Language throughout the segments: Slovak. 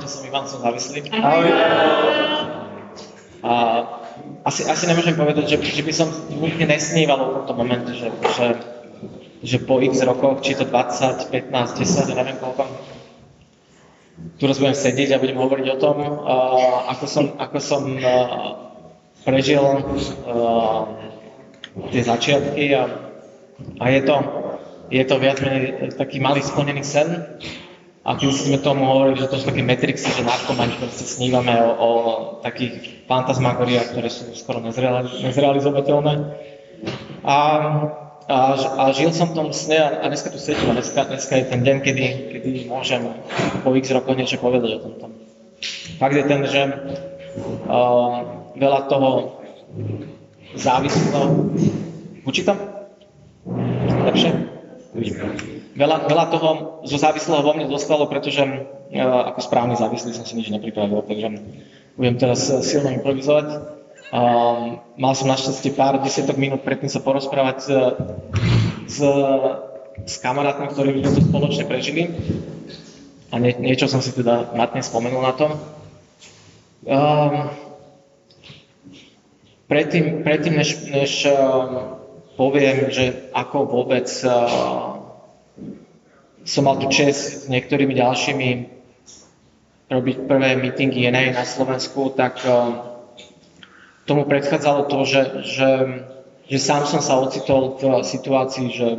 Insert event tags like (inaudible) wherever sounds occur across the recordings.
ahojte, som Ivan, som závislý. Ahoj. A asi, asi nemôžem povedať, že, že by som nikdy nesníval o tomto momente, že, že, že po x rokoch, či to 20, 15, 10, neviem koľko, tu raz budem sedieť a budem hovoriť o tom, uh, ako som, ako som uh, prežil uh, tie začiatky a, a je, to, je to viac menej taký malý splnený sen, a keď sme tomu hovorili, že to sú také metrixy, že narkomani proste snívame o, o takých fantasmagoriách, ktoré sú skoro nezreali, nezrealizovateľné. A, a, a žil som v tom sne a, a dneska tu sedím a dneska, dneska je ten deň, kedy, kedy môžem po x rokoch niečo povedať o tomto. Fakt je ten, že uh, veľa toho závislo... Učí to? Lepšie? Uvidím veľa, veľa toho zo závislého vo mne zostalo, pretože uh, ako správny závislý som si nič nepripravil, takže budem teraz e, silno improvizovať. Mal som našťastie pár desiatok minút predtým sa porozprávať s, s, kamarátmi, ktorí sme to spoločne prežili a nie, niečo som si teda matne spomenul na tom. Um, predtým, predtým než, než uh, poviem, že ako vôbec uh, som mal tu čest s niektorými ďalšími robiť prvé meetingy NA na Slovensku, tak uh, tomu predchádzalo to, že, že, že sám som sa ocitol v situácii, že,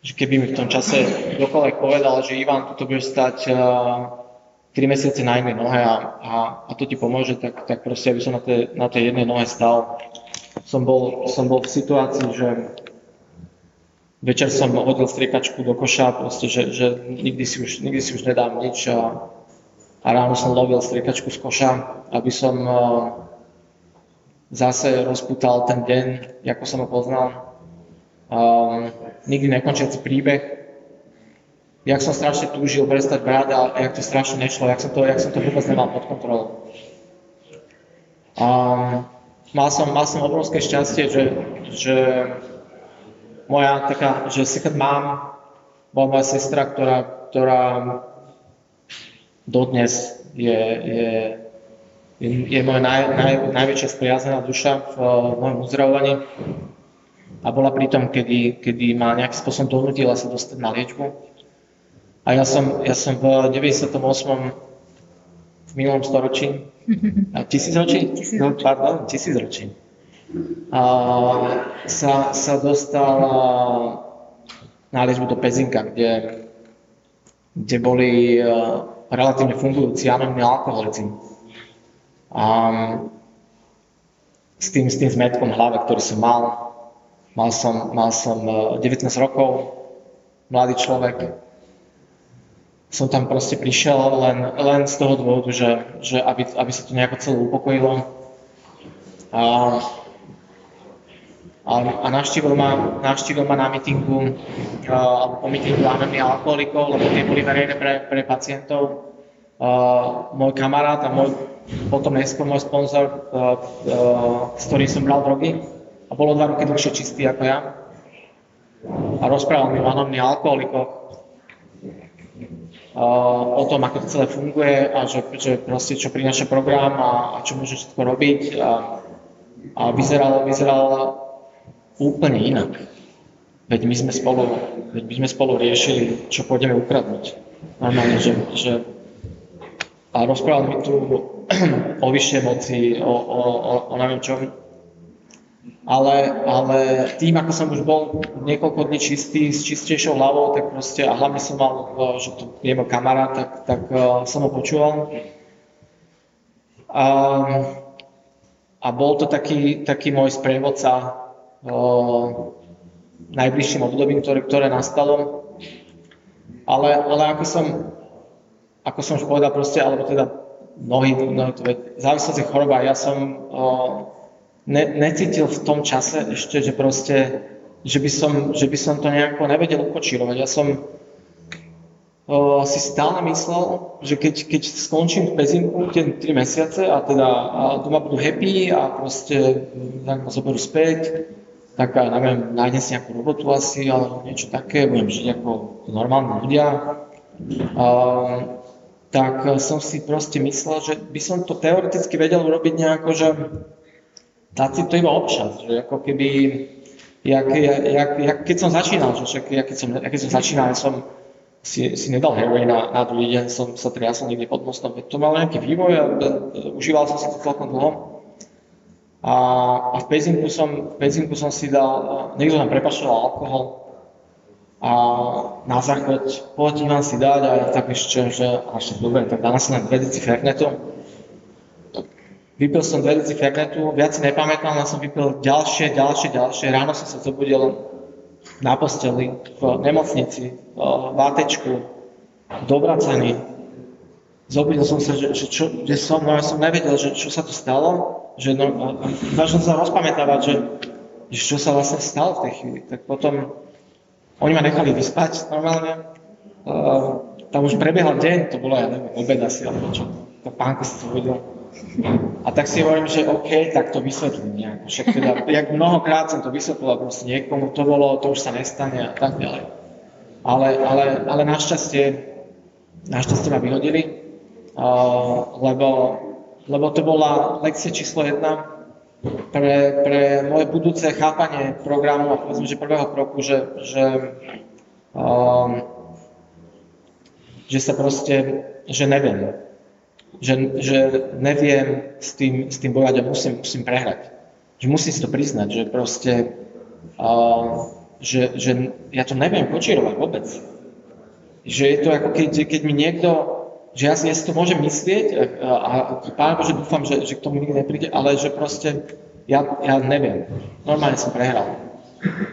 že keby mi v tom čase kdokoľvek povedal, že Ivan, tu budeš stať uh, 3 mesiace na jednej nohe a, a, a to ti pomôže, tak, tak proste, aby som na tej, na tej jednej nohe stal. Som bol, som bol v situácii, že večer som hodil striekačku do koša, proste, že, že nikdy, si už, nikdy si už nedám nič a, a ráno som lovil striekačku z koša, aby som uh, zase rozputal ten deň, ako som ho poznal. Um, nikdy nekončiaci príbeh, jak som strašne túžil prestať brať a jak to strašne nešlo, jak som to, jak som to vôbec nemal pod kontrolou. Um, mal, som, mal som obrovské šťastie, že, že moja taká, že second mom bola moja sestra, ktorá, ktorá dodnes je, je, je, je moja naj, naj, najväčšia spriaznená duša v, v mojom uzdravovaní a bola pri tom, kedy, kedy ma nejakým spôsobom donútila sa dostať na liečbu. A ja som, ja som v 98. v minulom storočí, (laughs) a tisícročí? No, pardon, tisícročí a sa, sa dostal na liečbu do Pezinka, kde, kde boli relatívne fungujúci anonimní alkoholici. A s tým, s tým zmetkom hlave, ktorý som mal, mal som, mal som 19 e, rokov, mladý človek, som tam proste prišiel len, len z toho dôvodu, že, že aby, aby sa to nejako celé upokojilo. A a, a navštívil, ma, navštívil ma na mítingu alebo po mítingu anonimných alkoholikov, lebo tie boli verejné pre, pre pacientov. Uh, môj kamarát a môj, potom neskôr môj sponzor, uh, uh, s ktorým som bral drogy a bolo dva roky dlhšie čistý ako ja. A rozprával mi o anonimných alkoholikoch, o tom, ako to celé funguje a že, že proste čo prináša program a, a čo môže všetko robiť. A, a vyzeral, vyzeral úplne inak. Veď my sme spolu, veď my sme spolu riešili, čo pôjdeme ukradnúť. Normálne, že, že a rozprával mi tu (clears throat) o vyššej moci, o, o, o, o neviem čom. Ale, ale tým, ako som už bol niekoľko dní čistý, s čistejšou hlavou, tak proste, a hlavne som mal, že to je môj kamarát, tak, tak uh, som ho počúval. A, a bol to taký, taký môj sprievodca najbližším obdobím, ktoré, ktoré nastalo. Ale, ale ako som, ako som už povedal proste, alebo teda mnohí, mnohí to závislosť je choroba. Ja som o, ne, necítil v tom čase ešte, že proste, že by som, že by som to nejako nevedel ukočírovať. Ja som o, si stále myslel, že keď, keď skončím v Pezinku tie 3 mesiace a teda a doma budú happy a proste tak ma zoberú späť, tak neviem, nájdem si nejakú robotu asi, alebo niečo také, budem žiť ako normálni ľudia. A, tak som si proste myslel, že by som to teoreticky vedel urobiť nejako, že dať si to iba občas, že ako keby, jak, jak, jak, keď som začínal, že však, jak keď som, keď som začínal, ja som si, si nedal heroin na, na druhý deň, som sa triasol niekde pod mostom, to mal nejaký vývoj a užíval som si to celkom dlho. A, a v pezinku som, v pezinku som si dal, niekto tam prepašoval alkohol a na záchod poď vám si dať a ja tak ešte, že až dobre, tak dám si len dve deci fernetu. Vypil som dve deci fernetu, viac si nepamätám, len som vypil ďalšie, ďalšie, ďalšie. Ráno som sa zobudil na posteli, v nemocnici, v átečku, dobracený. Zobudil som sa, že, že, čo, že som, no ja som nevedel, že čo sa tu stalo že no, začal sa rozpamätávať, že, že čo sa vlastne stalo v tej chvíli. Tak potom oni ma nechali vyspať normálne. Uh, tam už prebiehal deň, to bolo, ja neviem, obed asi, alebo čo. To pánko to videl. A tak si hovorím, že OK, tak to vysvetlím nejak. Však teda, jak mnohokrát som to vysvetlil, proste niekomu to bolo, to už sa nestane a tak ďalej. Ale, ale, ale našťastie, našťastie ma vyhodili, lebo lebo to bola lekcia číslo jedna pre, pre moje budúce chápanie programu a povedzme, že prvého kroku, že, že, um, že sa proste, že neviem. Že, že neviem s tým, s tým bojať a musím, musím prehrať. Že musím si to priznať, že proste, uh, že, že ja to neviem počírovať vôbec. Že je to ako keď, keď mi niekto že ja si, ja si to môžem myslieť a, a Pán Bože dúfam, že, že k tomu nikdy nepríde, ale že proste ja, ja neviem. Normálne som prehral.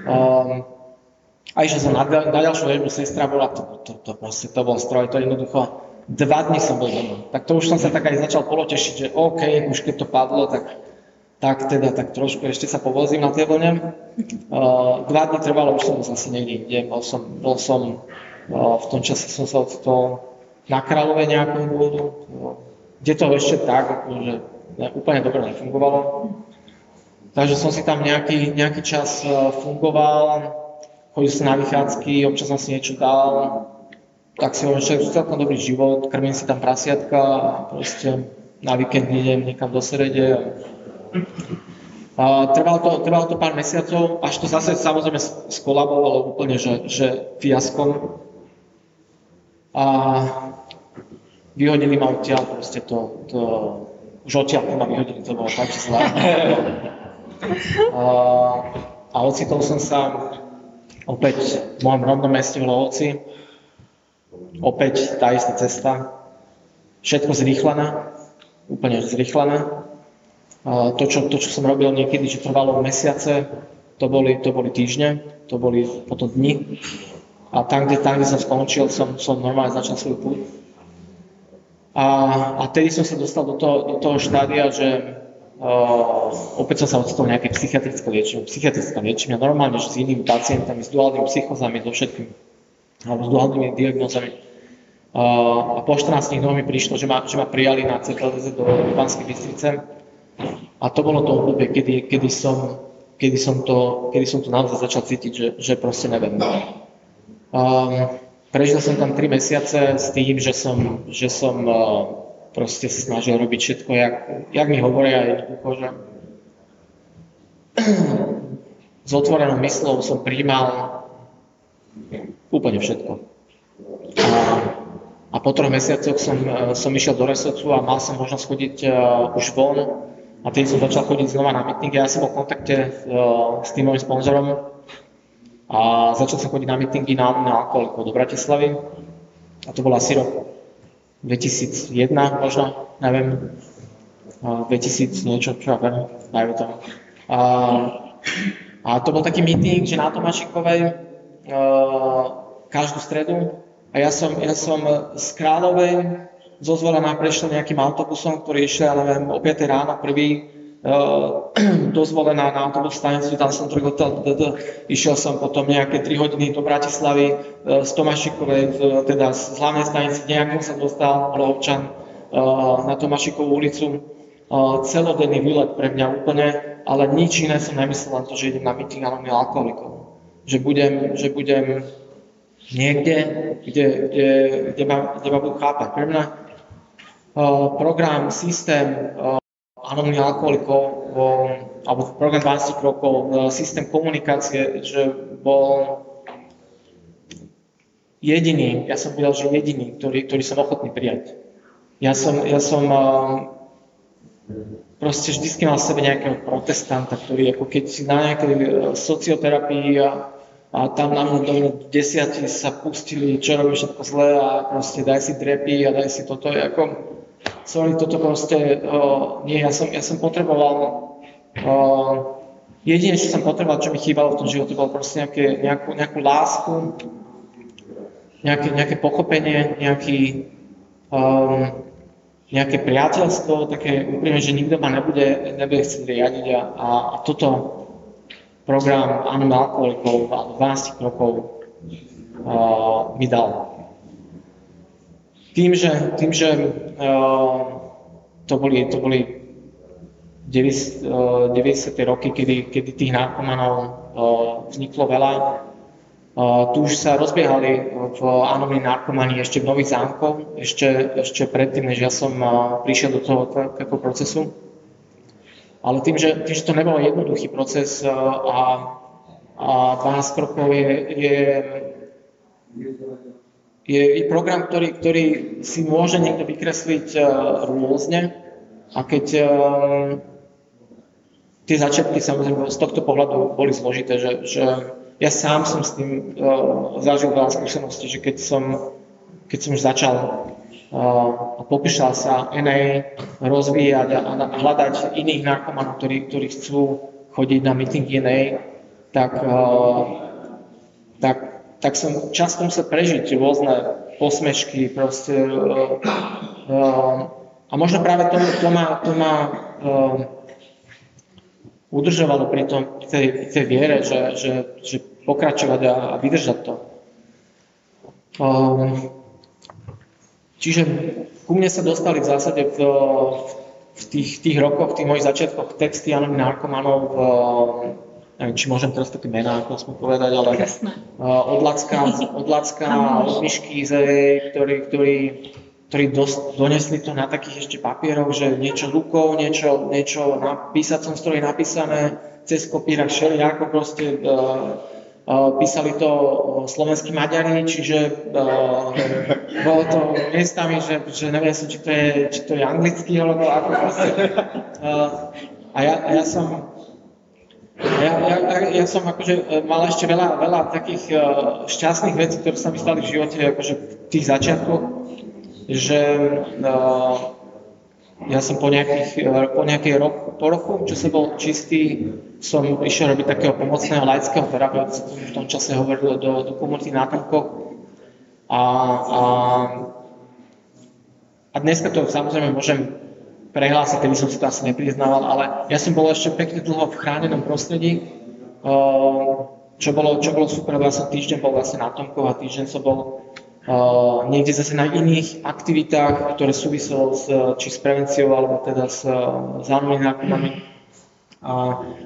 Um, aj že som na, na ďalšiu liečbu sestra bola, to, to, to, proste, to bol stroj, to jednoducho, dva dny som bol doma. Tak to už som sa tak aj začal polotešiť, že OK, už keď to padlo, tak, tak teda tak trošku ešte sa povozím na tej vlne. Uh, dva dny trvalo, už som zase niekde inde. Bol som, bol som uh, v tom čase som sa odstol na Kráľové nejakého dôvodu, kde to ešte tak, že úplne dobre nefungovalo. Takže som si tam nejaký, nejaký čas e, fungoval, chodil som na vychádzky, občas som si niečo dal, tak si hovorím, že celkom dobrý život, krmím si tam prasiatka a proste na víkend idem niekam do Serede. A trvalo, to, trvalo to pár mesiacov, až to zase samozrejme skolabovalo úplne, že, že fiaskom. A vyhodili ma odtiaľ, proste to, to už odtiaľ ma vyhodili, to bolo tak zlé. a, a ocitol som sa opäť v mojom rodnom meste v Lovci, opäť tá istá cesta, všetko zrýchlené, úplne zrýchlené. To, čo, to, čo som robil niekedy, že trvalo mesiace, to boli, to boli týždne, to boli potom dni. A tam, kde, tam, kde som skončil, som, som normálne začal svoj púd. A, a tedy som sa dostal do toho, do toho štádia, že uh, opäť som sa odstol nejaké psychiatrické liečenie, psychiatrická liečenia, normálne že s inými pacientami, s duálnymi psychozami, so všetkým, alebo s duálnymi diagnózami. Uh, a po 14 dňoch mi prišlo, že ma, že ma prijali na CTLZ do Banskej Bystrice. A to bolo to obdobie, kedy, kedy, som, kedy, som to, kedy som to naozaj začal cítiť, že, že proste neviem. Um, Prežil som tam 3 mesiace s tým, že som, že som uh, proste sa snažil robiť všetko, jak, jak mi hovoria jednoducho, že (clears throat) s otvorenou myslou som príjmal úplne všetko. A, a po troch mesiacoch som, uh, som išiel do resocu a mal som možnosť chodiť uh, už von a tým som začal chodiť znova na meeting. Ja som bol v kontakte uh, s tým môjim sponzorom, a začal som chodiť na mítingy na, na alkoholikov do Bratislavy. A to bol asi rok 2001 možno, neviem. 2000 niečo, čo ja viem, najmä tomu. A, a to bol taký meeting, že na Tomášikovej každú stredu a ja som, ja som z Kráľovej zo Zvolena prešiel nejakým autobusom, ktorý išiel, ja neviem, o 5 ráno prvý (clears throat) dozvolená na autobus stanicu, tam som hotel, išiel som potom nejaké 3 hodiny do Bratislavy uh, z Tomášikovej, teda z hlavnej stanice, nejako som dostal, ale občan uh, na Tomášikovú ulicu. Celodenný výlet pre mňa úplne, ale nič iné som nemyslel, len to, že idem na meeting anonimných alkoholikov. Že budem, že budem niekde, kde, kde, kde, ma, kde ma budú chápať. Pre mňa program, systém anonimných alkoholikov, alebo program 12 krokov, systém komunikácie, že bol jediný, ja som povedal, že jediný, ktorý, ktorý som ochotný prijať. Ja som, ja som proste vždy mal v sebe nejakého protestanta, ktorý ako keď si na nejakej socioterapii a, a tam na mňa do desiatí sa pustili, čo robí všetko zlé a proste daj si drepy a daj si toto. Ako, sorry, toto proste, uh, nie, ja som, ja som potreboval, uh, jediné, čo som potreboval, čo mi chýbalo v tom živote, bolo proste nejaké, nejakú, nejakú lásku, nejaké, nejaké pochopenie, nejaký, um, nejaké priateľstvo, také úprimne, že nikto ma nebude, nebude chcieť riadiť a, a, a toto program Anum alkoholikov a 12 krokov uh, mi dal. Tým, že, tým, že to boli, to boli 90, uh, 90. roky, kedy, kedy tých narkomanov uh, vzniklo veľa, tu už sa rozbiehali v anonimnej narkomanii ešte v Nových zámkov, ešte, ešte predtým, než ja som prišiel do toho takého procesu. Ale tým že, tým, že to nebol jednoduchý proces a, a 12 krokov je, je, je, program, ktorý, ktorý si môže niekto vykresliť rôzne. A keď tie začiatky samozrejme z tohto pohľadu boli zložité, že, že ja sám som s tým uh, zažil veľa skúseností, že keď som, keď som už začal a popíšal sa NA rozvíjať a, hľadať iných narkomanov, ktorí, ktorí chcú chodiť na meeting NA, tak, tak, tak som často musel prežiť rôzne posmešky, proste, uh, uh, a možno práve to, to ma, to ma uh, udržovalo pri, tom, tej, tej viere, že, že, že pokračovať a, a vydržať to. Um, čiže ku mne sa dostali v zásade v, v tých, tých rokoch, v tých mojich začiatkoch texty anonimných narkomanov, v, neviem, či môžem teraz také mená, ako sme povedať, ale uh, od Lacka, od Lacka (laughs) od ktorí, ktorí, ktorí dos, donesli to na takých ešte papierov, že niečo rukou, niečo, niečo na písacom stroji napísané, cez kopírak všelijako proste uh, Písali to slovenskí Maďari, čiže uh, bolo to miestami, že, že neviem si, či to je, či to je anglicky, alebo ako proste. Uh, a, ja, a ja som ja, ja, ja som akože mal ešte veľa, veľa takých uh, šťastných vecí, ktoré sa mi stali v živote akože v tých začiatkoch, že uh, ja som po, nejakých, e, po nejakej rok, po roku, čo som bol čistý, som išiel robiť takého pomocného laického terapeuta, sa v tom čase hovorilo do, do komunity na Tomkoch. A, a, a dneska to samozrejme môžem prehlásiť, keby som si to asi nepriznával, ale ja som bol ešte pekne dlho v chránenom prostredí, e, čo bolo, čo bolo super, ja som týždeň bol vlastne na Tomkoch a týždeň som bol niekde zase na iných aktivitách, ktoré súviselo s, či s prevenciou, alebo teda s nákladami. A,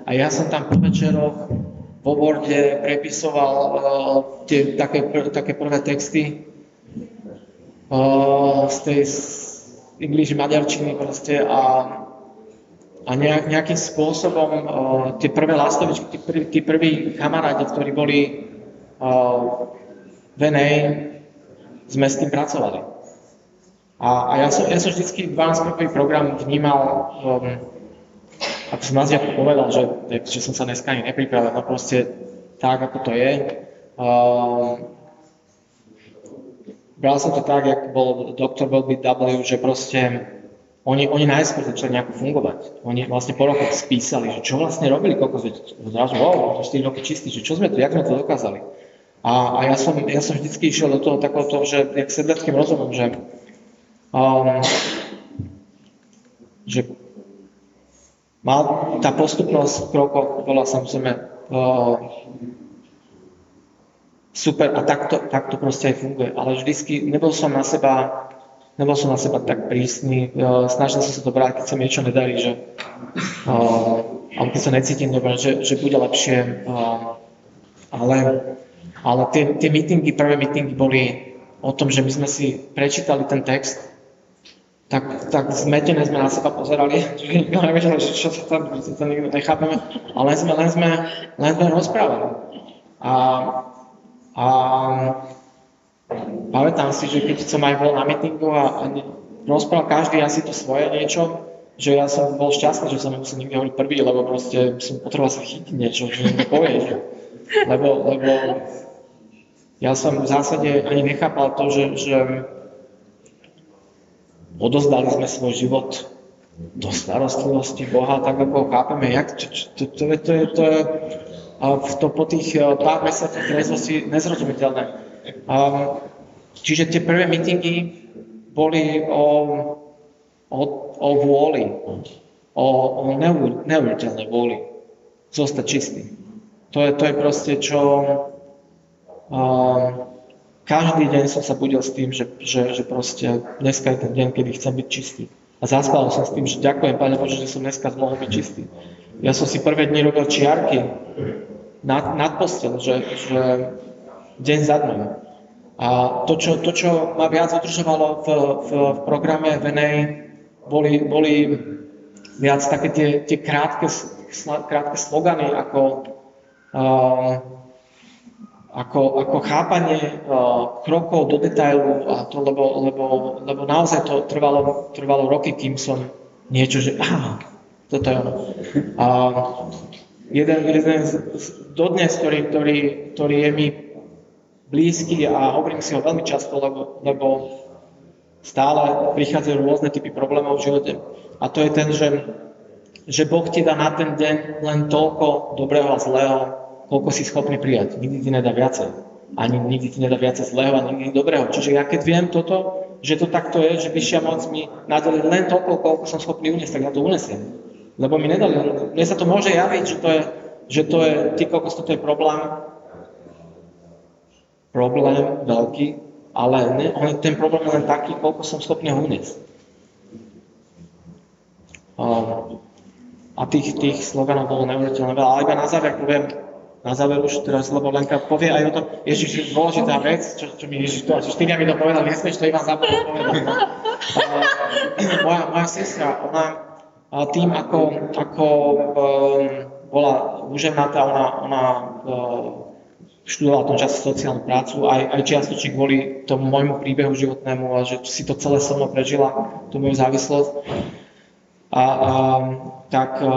a ja som tam po večeroch vo Worde prepisoval uh, tie také, také prvé texty z tej English maďarčiny proste a, a nejak, nejakým spôsobom uh, tie prvé lastovičky, tí, prví, tí prví kamarádi, ktorí boli uh, v NA, sme s tým pracovali. A, a ja, som, ja som vždycky 12 program vnímal, um, ako som na povedal, že, že som sa dneska ani nepripravil, no proste tak, ako to je. Um, bral som to tak, jak bol doktor Welby W, že proste oni, oni najskôr začali nejako fungovať. Oni vlastne po rokoch spísali, že čo vlastne robili kokos, zrazu, wow, 4 roky čistí, že čo sme tu, jak sme to dokázali. A, a ja, som, ja som vždycky išiel do toho takoto, že jak sedleckým rozumom, že, um, že mal, tá postupnosť krokov bola samozrejme uh, super a takto, takto proste aj funguje. Ale vždycky nebol som na seba nebol som na seba tak prísny, uh, snažil som sa to brať, keď sa mi niečo nedarí, že uh, alebo keď sa necítim dobre, že, že bude lepšie, uh, ale ale tie, tie meetingy, prvé meetingy boli o tom, že my sme si prečítali ten text, tak, tak zmetené sme na seba pozerali, (laughs) že nikto nevedel, že čo sa tam, to nikto nechápeme, ale len sme, len sme, len sme rozprávali. A, a pamätám si, že keď som aj bol na meetingu a, a rozprával každý asi to svoje niečo, že ja som bol šťastný, že som nemusel nikdy hovoriť prvý, lebo proste som potreboval sa chytiť niečo, že mi povie, lebo, lebo ja som v zásade ani nechápal to, že, že odozdali sme svoj život do starostlivosti Boha, tak ako ho chápeme. Jak, to, to, to, to, je, to, je, to po tých pár mesiacoch trezlosti nezrozumiteľné. Čiže tie prvé mítingy boli o, o, o vôli, o, o neuveriteľnej vôli zostať čistý. To je, to je proste, čo uh, každý deň som sa budil s tým, že, že, že proste dneska je ten deň, kedy chcem byť čistý. A zaspal som s tým, že ďakujem, Pane Bože, že som dneska mohol byť čistý. Ja som si prvé dni robil čiarky nad, nad postel, že, že deň za dňom. A to čo, to, čo ma viac udržovalo v, v, v programe VNA, boli, boli viac také tie, tie krátke, krátke slogany, ako uh, ako, ako chápanie uh, krokov do detailu, a to, lebo, lebo, lebo naozaj to trvalo, trvalo roky, kým som niečo, že aha, toto je ono. A jeden, z, dodnes, ktorý, ktorý, ktorý je mi blízky a hovorím si ho veľmi často, lebo, lebo stále prichádzajú rôzne typy problémov v živote. A to je ten, že, že Boh ti dá na ten deň len toľko dobrého a zlého, koľko si schopný prijať. Nikdy ti nedá viacej. Ani nikdy ti nedá viacej zlého a nikdy dobrého. Čiže ja keď viem toto, že to takto je, že vyššia moc mi nadali len toľko, koľko som schopný uniesť, tak ja to unesiem. Lebo mi nedali, mne sa to môže javiť, že to je, že to je, ty koľko to je problém, problém veľký, ale ne, on, ten problém je len taký, koľko som schopný ho uniesť. a tých, tých sloganov bolo neuveriteľné veľa. Ale iba na záver poviem, na záver už teraz, lebo Lenka povie aj o tom, Ježiš, je dôležitá vec, čo, čo mi Ježiš to, štyria mi to povedal, nesmieš to iba zabudnúť (laughs) povedať. Moja, moja sestra, ona tým, ako, ako um, bola uževnatá, ona, ona uh, študovala v tom čase sociálnu prácu, aj, aj čiastočne kvôli tomu môjmu príbehu životnému, a že si to celé so mnou prežila, tú moju závislosť. A, a, tak, a,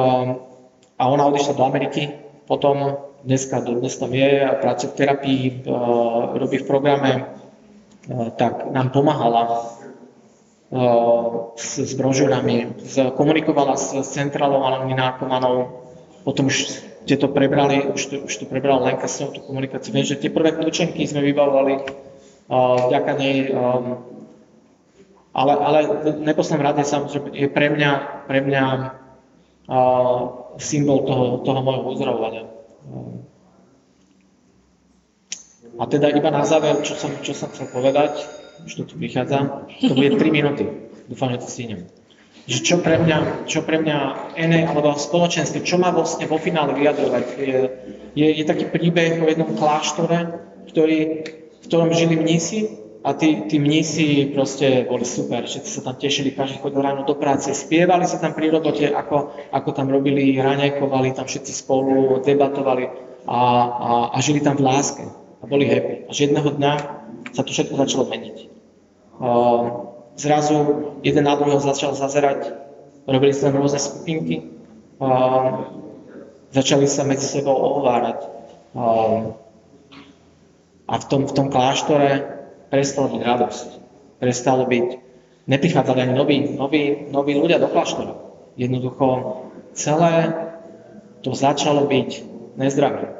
a ona odišla do Ameriky, potom dneska dnes tam je a pracuje v terapii, e, robí v programe, e, tak nám pomáhala s, s brožurami, komunikovala s, centrálou anonimných narkomanov, potom už ste to prebrali, už to, už to prebrala Lenka s tú komunikáciu. Viem, že tie prvé kľúčenky sme vybavovali vďaka nej, ale, ale v neposlednom rade samozrejme je pre mňa, pre mňa symbol toho, toho môjho uzdravovania. A teda iba na záver, čo som, čo som chcel povedať, už to tu prichádza, to bude 3 minúty. Dúfam, že to stihnem. Že čo pre mňa, čo pre mňa NE alebo spoločenstvo, čo má vlastne vo finále vyjadrovať, je, je, je taký príbeh o jednom kláštore, ktorý, v ktorom žili mnísi a tí, tí mnísi proste boli super, všetci sa tam tešili, každý chodil ráno do práce, spievali sa tam pri robote, ako, ako tam robili, raňajkovali tam všetci spolu, debatovali a, a, a žili tam v láske a boli happy. Až jedného dňa sa to všetko začalo meniť. Zrazu jeden na druhého začal zazerať, robili sa rôzne skupinky, začali sa medzi sebou ohovárať. A v tom, v tom kláštore prestala byť radosť. Prestalo byť, neprichádzali ani noví, noví, noví ľudia do kláštora. Jednoducho celé to začalo byť nezdravé.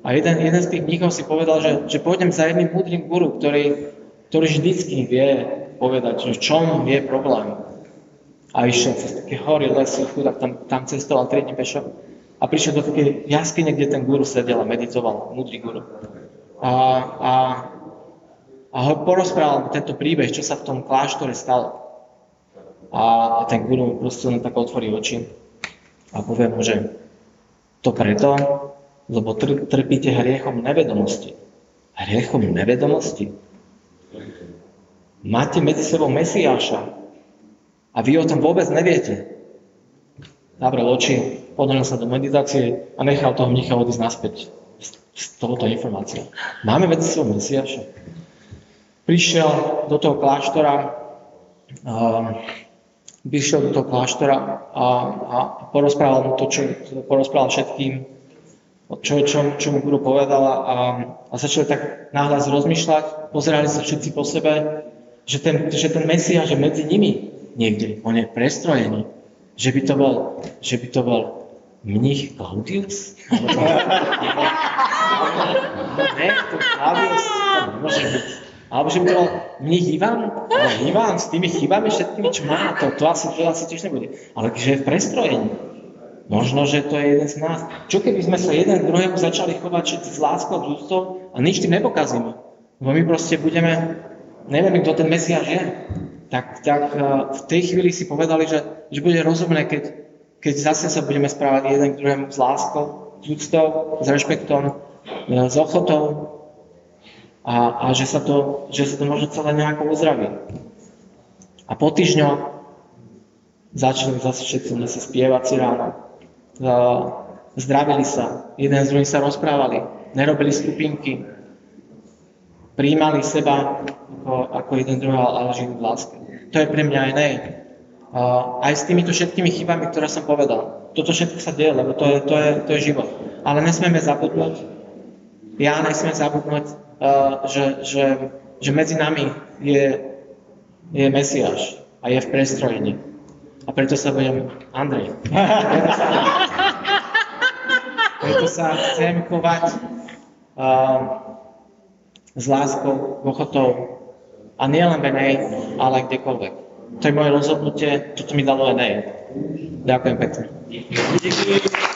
A jeden, jeden z tých mníchov si povedal, že, že pôjdem za jedným múdrym guru, ktorý, ktorý vždycky vie povedať, v čom je problém. A išiel cez také hory, lesy, chudák, tam, tam cestoval 3 dní pešo. A prišiel do takej jaskyne, kde ten guru sedel a meditoval, múdry guru. A, a a ho porozprával tento príbeh, čo sa v tom kláštore stalo. A ten guru proste len tak otvorí oči a povie mu, že to preto, lebo trpíte hriechom nevedomosti. Hriechom nevedomosti? Máte medzi sebou Mesiáša, A vy o tom vôbec neviete. Zavrel oči, ponoril sa do meditácie a nechal toho mnicha odísť naspäť z tohoto informácia. Máme veci svojho Mesiaša. Prišiel do toho kláštora, um, vyšiel do toho kláštora a, a porozprával mu to, čo porozprával všetkým, čo, čo, čo mu guru povedala a, a začali tak náhľad rozmýšľať, pozerali sa všetci po sebe, že ten, že ten Mesiaš je medzi nimi niekde, on je prestrojený, že by to bol, že by to bol mních Claudius? ne, to Claudius to. Alebo že by to bol mních Ivan? Ale Ivan s tými chybami všetkými, čo má, to, to, asi, to asi tiež nebude. Ale že je v prestrojení. Možno, že to je jeden z nás. Čo keby sme sa jeden druhému začali chovať všetci s láskou úctou a nič tým nepokazíme? Lebo my proste budeme, nevieme, kto ten Mesiáš je. Tak, tak eh, v tej chvíli si povedali, že, že bude rozumné, keď, keď zase sa budeme správať jeden k druhému s láskou, s úctou, s rešpektom, eh, s ochotou, a, a že, sa to, že sa to možno celé nejako uzdraví. A po týždňoch začali zase všetci si spievať si ráno. Zdravili sa, jeden z druhým sa rozprávali, nerobili skupinky, príjmali seba ako, ako jeden druhého, ale žili v láske. To je pre mňa aj nej. Aj s týmito všetkými chybami, ktoré som povedal. Toto všetko sa deje, lebo to je, to je, to je život. Ale nesmieme zabudnúť, ja nesmiem zabudnúť že, že, že medzi nami je, je Mesiáš a je v prestrojení. A preto sa budem Andrej. Preto (laughs) sa, preto sa chcem chovať uh, s láskou, ochotou a nielen v NA, ale kdekoľvek. To je moje rozhodnutie, toto mi dalo NA. Ďakujem pekne. Ďakujem.